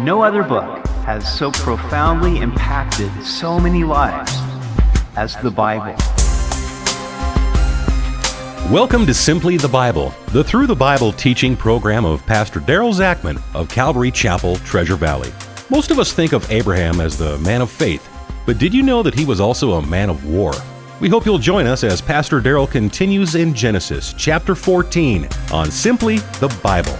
No other book has so profoundly impacted so many lives as the Bible. Welcome to Simply the Bible, the Through the Bible teaching program of Pastor Daryl Zachman of Calvary Chapel, Treasure Valley. Most of us think of Abraham as the man of faith, but did you know that he was also a man of war? We hope you'll join us as Pastor Daryl continues in Genesis chapter 14 on Simply the Bible.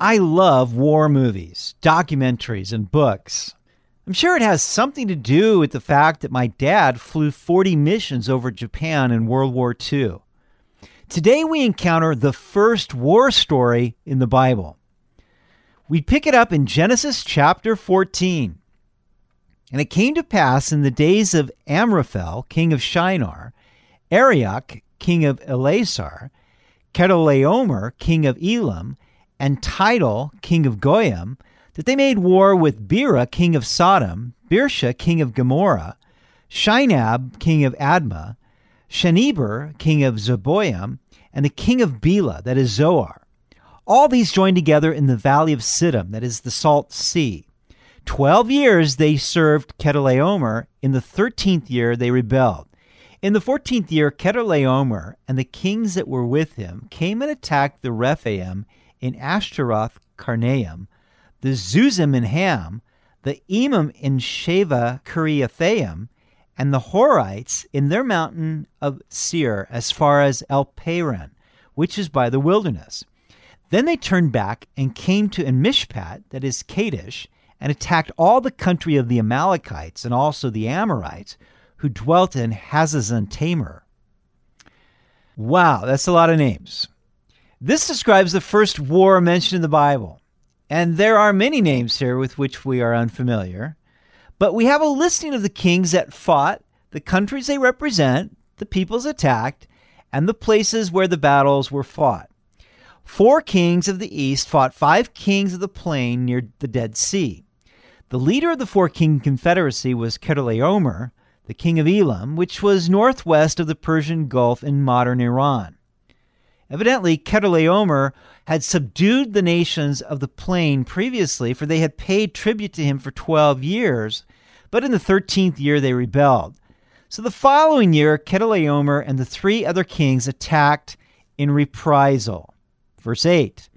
I love war movies, documentaries, and books. I'm sure it has something to do with the fact that my dad flew 40 missions over Japan in World War II. Today we encounter the first war story in the Bible. We pick it up in Genesis chapter 14. And it came to pass in the days of Amraphel, king of Shinar, Arioch, king of Ellasar, Chedorlaomer, king of Elam, and Tidal, king of Goyim, that they made war with Bera, king of Sodom, Birsha, king of Gomorrah, Shinab, king of Admah, Shemeber, king of Zeboim, and the king of Bela, that is Zoar. All these joined together in the valley of Siddim, that is the Salt Sea. Twelve years they served Chedorlaomer. In the thirteenth year they rebelled. In the fourteenth year, Chedorlaomer and the kings that were with him came and attacked the Rephaim in Ashtaroth Karnaim, the Zuzim in Ham, the Emim in Shaveh Kiriathaim, and the Horites in their mountain of Seir as far as El Paran, which is by the wilderness. Then they turned back and came to Mishpat, that is Kadesh, and attacked all the country of the Amalekites and also the Amorites who dwelt in Hazezon Tamar. Wow, that's a lot of names. This describes the first war mentioned in the Bible. And there are many names here with which we are unfamiliar. But we have a listing of the kings that fought, the countries they represent, the peoples attacked, and the places where the battles were fought. Four kings of the east fought five kings of the plain near the Dead Sea. The leader of the four king confederacy was Chedorlaomer, the king of Elam, which was northwest of the Persian Gulf in modern Iran. Evidently, Chedorlaomer had subdued the nations of the plain previously, for they had paid tribute to him for 12 years, but in the 13th year they rebelled. So the following year, Chedorlaomer and the three other kings attacked in reprisal. Verse 8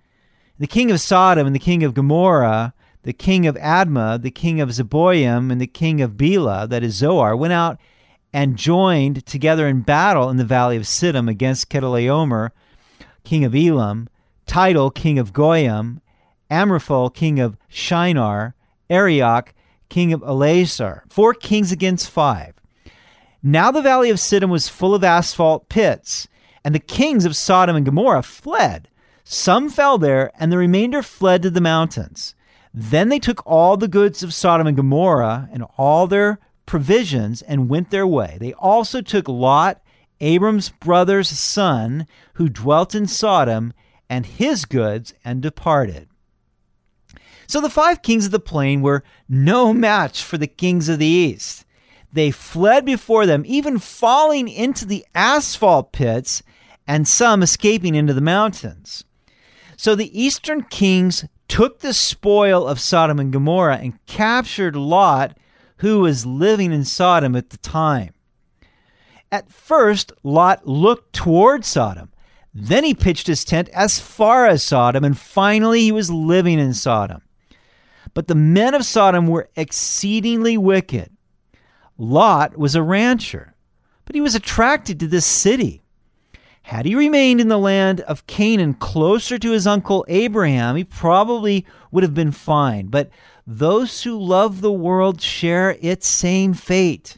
The king of Sodom and the king of Gomorrah the king of Admah, the king of Zeboim, and the king of Bela, that is Zoar, went out and joined together in battle in the valley of Siddim against Chedorlaomer, king of Elam, Tidal, king of Goyim, Amraphel, king of Shinar, Arioch, king of Ellasar. Four kings against five. Now the valley of Siddim was full of asphalt pits, and the kings of Sodom and Gomorrah fled. Some fell there, and the remainder fled to the mountains. Then they took all the goods of Sodom and Gomorrah and all their provisions and went their way. They also took Lot, Abram's brother's son, who dwelt in Sodom, and his goods and departed. So the five kings of the plain were no match for the kings of the east. They fled before them, even falling into the asphalt pits, and some escaping into the mountains. So the eastern kings took the spoil of Sodom and Gomorrah and captured Lot, who was living in Sodom at the time. At first, Lot looked toward Sodom. Then he pitched his tent as far as Sodom, and finally he was living in Sodom. But the men of Sodom were exceedingly wicked. Lot was a rancher, but he was attracted to this city. Had he remained in the land of Canaan closer to his uncle Abraham, he probably would have been fine. But those who love the world share its same fate.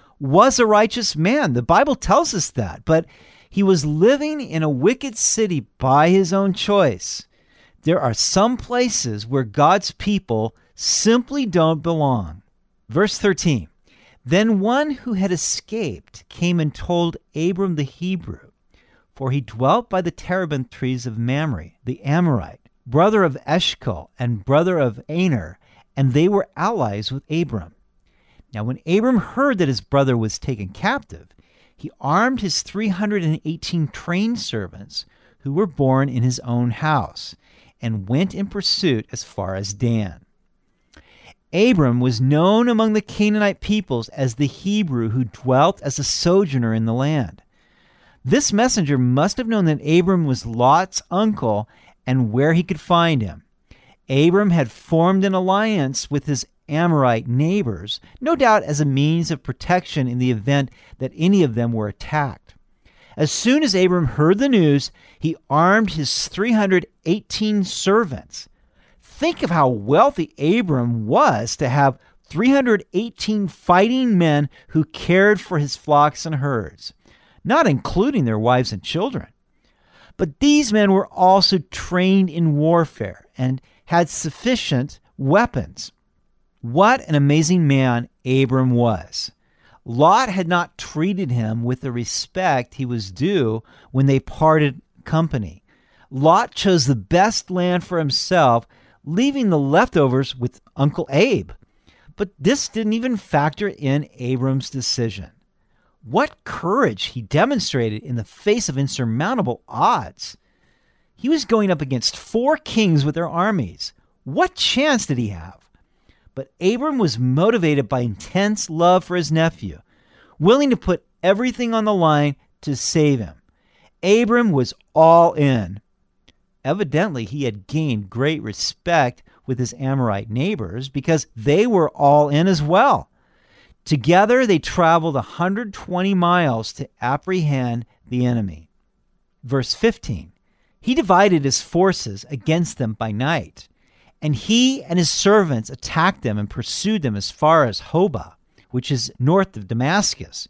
was a righteous man. The Bible tells us that, but he was living in a wicked city by his own choice. There are some places where God's people simply don't belong. Verse 13 Then one who had escaped came and told Abram the Hebrew, for he dwelt by the terebinth trees of Mamre, the Amorite, brother of Eshcol and brother of Aner, and they were allies with Abram. Now, when Abram heard that his brother was taken captive, he armed his 318 trained servants who were born in his own house and went in pursuit as far as Dan. Abram was known among the Canaanite peoples as the Hebrew who dwelt as a sojourner in the land. This messenger must have known that Abram was Lot's uncle and where he could find him. Abram had formed an alliance with his Amorite neighbors, no doubt as a means of protection in the event that any of them were attacked. As soon as Abram heard the news, he armed his 318 servants. Think of how wealthy Abram was to have 318 fighting men who cared for his flocks and herds, not including their wives and children. But these men were also trained in warfare and had sufficient weapons. What an amazing man Abram was. Lot had not treated him with the respect he was due when they parted company. Lot chose the best land for himself, leaving the leftovers with Uncle Abe. But this didn't even factor in Abram's decision. What courage he demonstrated in the face of insurmountable odds. He was going up against four kings with their armies. What chance did he have? But Abram was motivated by intense love for his nephew, willing to put everything on the line to save him. Abram was all in. Evidently, he had gained great respect with his Amorite neighbors because they were all in as well. Together, they traveled 120 miles to apprehend the enemy. Verse 15 He divided his forces against them by night. And he and his servants attacked them and pursued them as far as Hobah, which is north of Damascus.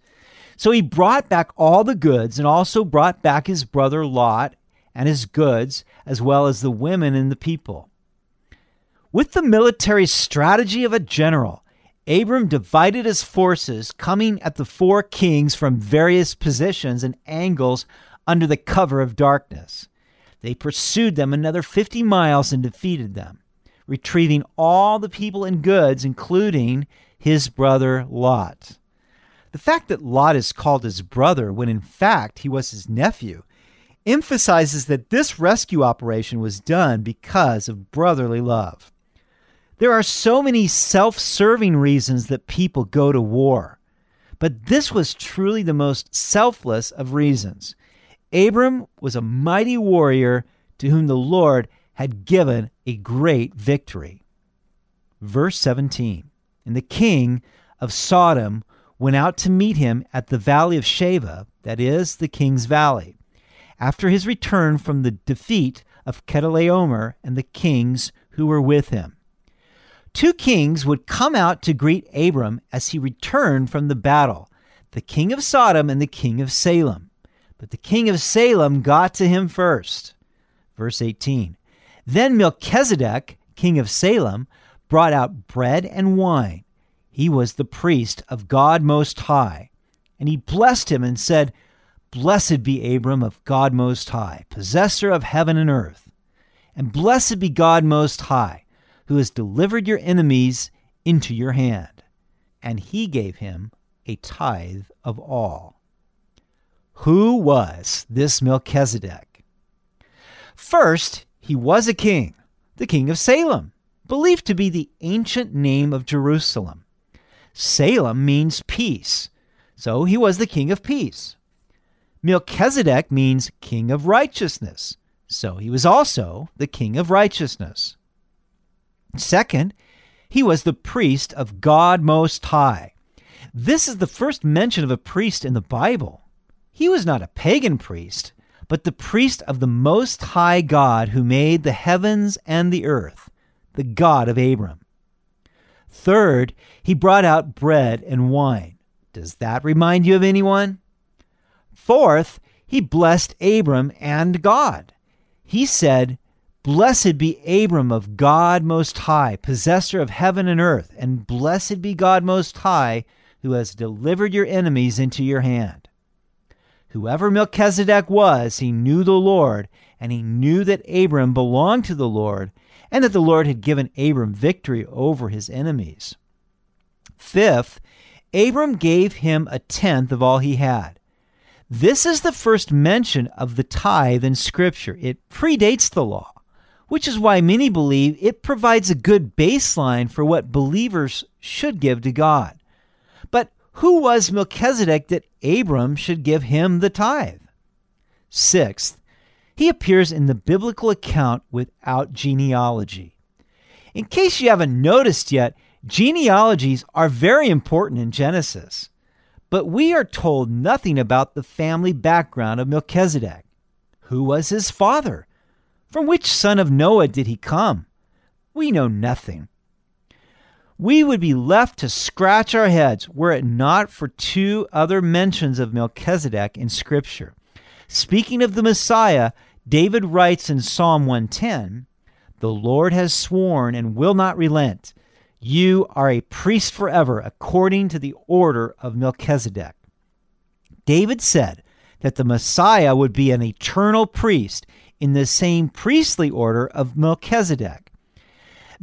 So he brought back all the goods and also brought back his brother Lot and his goods, as well as the women and the people. With the military strategy of a general, Abram divided his forces, coming at the four kings from various positions and angles under the cover of darkness. They pursued them another 50 miles and defeated them retrieving all the people and goods, including his brother Lot. The fact that Lot is called his brother when in fact he was his nephew emphasizes that this rescue operation was done because of brotherly love. There are so many self serving reasons that people go to war, but this was truly the most selfless of reasons. Abram was a mighty warrior to whom the Lord had given a great victory. Verse 17 And the king of Sodom went out to meet him at the valley of Shaveh, that is, the king's valley, after his return from the defeat of Chedorlaomer and the kings who were with him. Two kings would come out to greet Abram as he returned from the battle the king of Sodom and the king of Salem. But the king of Salem got to him first. Verse 18 then Melchizedek, king of Salem, brought out bread and wine. He was the priest of God Most High. And he blessed him and said, Blessed be Abram of God Most High, possessor of heaven and earth. And blessed be God Most High, who has delivered your enemies into your hand. And he gave him a tithe of all. Who was this Melchizedek? First, he was a king, the king of Salem, believed to be the ancient name of Jerusalem. Salem means peace, so he was the king of peace. Melchizedek means king of righteousness, so he was also the king of righteousness. Second, he was the priest of God Most High. This is the first mention of a priest in the Bible. He was not a pagan priest, but the priest of the Most High God who made the heavens and the earth, the God of Abram. Third, he brought out bread and wine. Does that remind you of anyone? Fourth, he blessed Abram and God. He said, Blessed be Abram of God Most High, possessor of heaven and earth, and blessed be God Most High, who has delivered your enemies into your hand. Whoever Melchizedek was, he knew the Lord, and he knew that Abram belonged to the Lord, and that the Lord had given Abram victory over his enemies. Fifth, Abram gave him a tenth of all he had. This is the first mention of the tithe in Scripture. It predates the law, which is why many believe it provides a good baseline for what believers should give to God. Who was Melchizedek that Abram should give him the tithe? Sixth, he appears in the biblical account without genealogy. In case you haven't noticed yet, genealogies are very important in Genesis. But we are told nothing about the family background of Melchizedek. Who was his father? From which son of Noah did he come? We know nothing. We would be left to scratch our heads were it not for two other mentions of Melchizedek in Scripture. Speaking of the Messiah, David writes in Psalm 110 The Lord has sworn and will not relent. You are a priest forever, according to the order of Melchizedek. David said that the Messiah would be an eternal priest in the same priestly order of Melchizedek.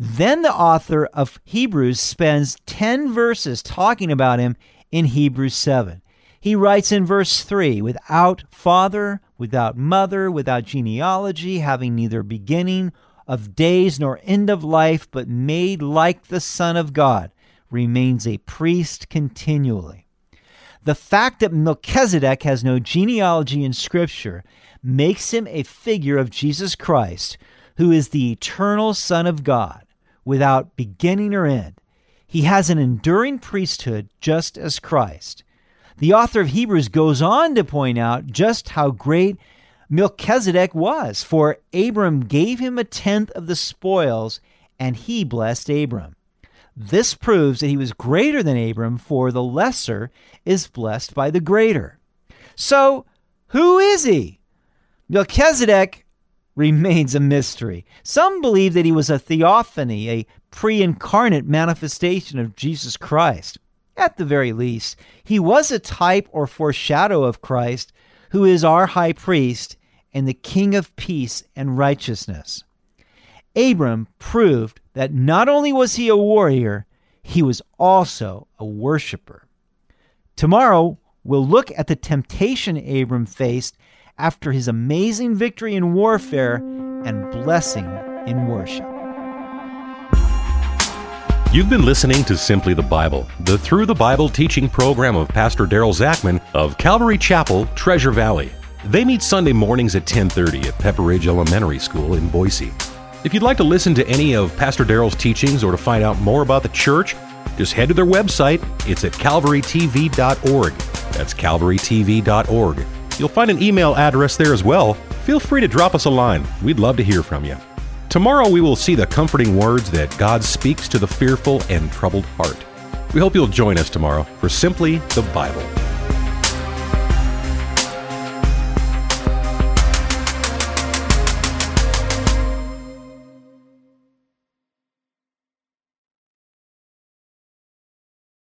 Then the author of Hebrews spends 10 verses talking about him in Hebrews 7. He writes in verse 3 without father, without mother, without genealogy, having neither beginning of days nor end of life, but made like the Son of God, remains a priest continually. The fact that Melchizedek has no genealogy in Scripture makes him a figure of Jesus Christ, who is the eternal Son of God, without beginning or end. He has an enduring priesthood just as Christ. The author of Hebrews goes on to point out just how great Melchizedek was, for Abram gave him a tenth of the spoils, and he blessed Abram. This proves that he was greater than Abram, for the lesser is blessed by the greater. So, who is he? Melchizedek remains a mystery. Some believe that he was a theophany, a pre incarnate manifestation of Jesus Christ. At the very least, he was a type or foreshadow of Christ, who is our high priest and the King of peace and righteousness. Abram proved that not only was he a warrior, he was also a worshiper. Tomorrow, we'll look at the temptation Abram faced after his amazing victory in warfare and blessing in worship. You've been listening to Simply the Bible, the Through the Bible teaching program of Pastor Daryl Zachman of Calvary Chapel, Treasure Valley. They meet Sunday mornings at 10:30 at Pepper Ridge Elementary School in Boise. If you'd like to listen to any of Pastor Daryl's teachings or to find out more about the church, just head to their website. It's at calvarytv.org. That's calvarytv.org. You'll find an email address there as well. Feel free to drop us a line. We'd love to hear from you. Tomorrow we will see the comforting words that God speaks to the fearful and troubled heart. We hope you'll join us tomorrow for Simply the Bible.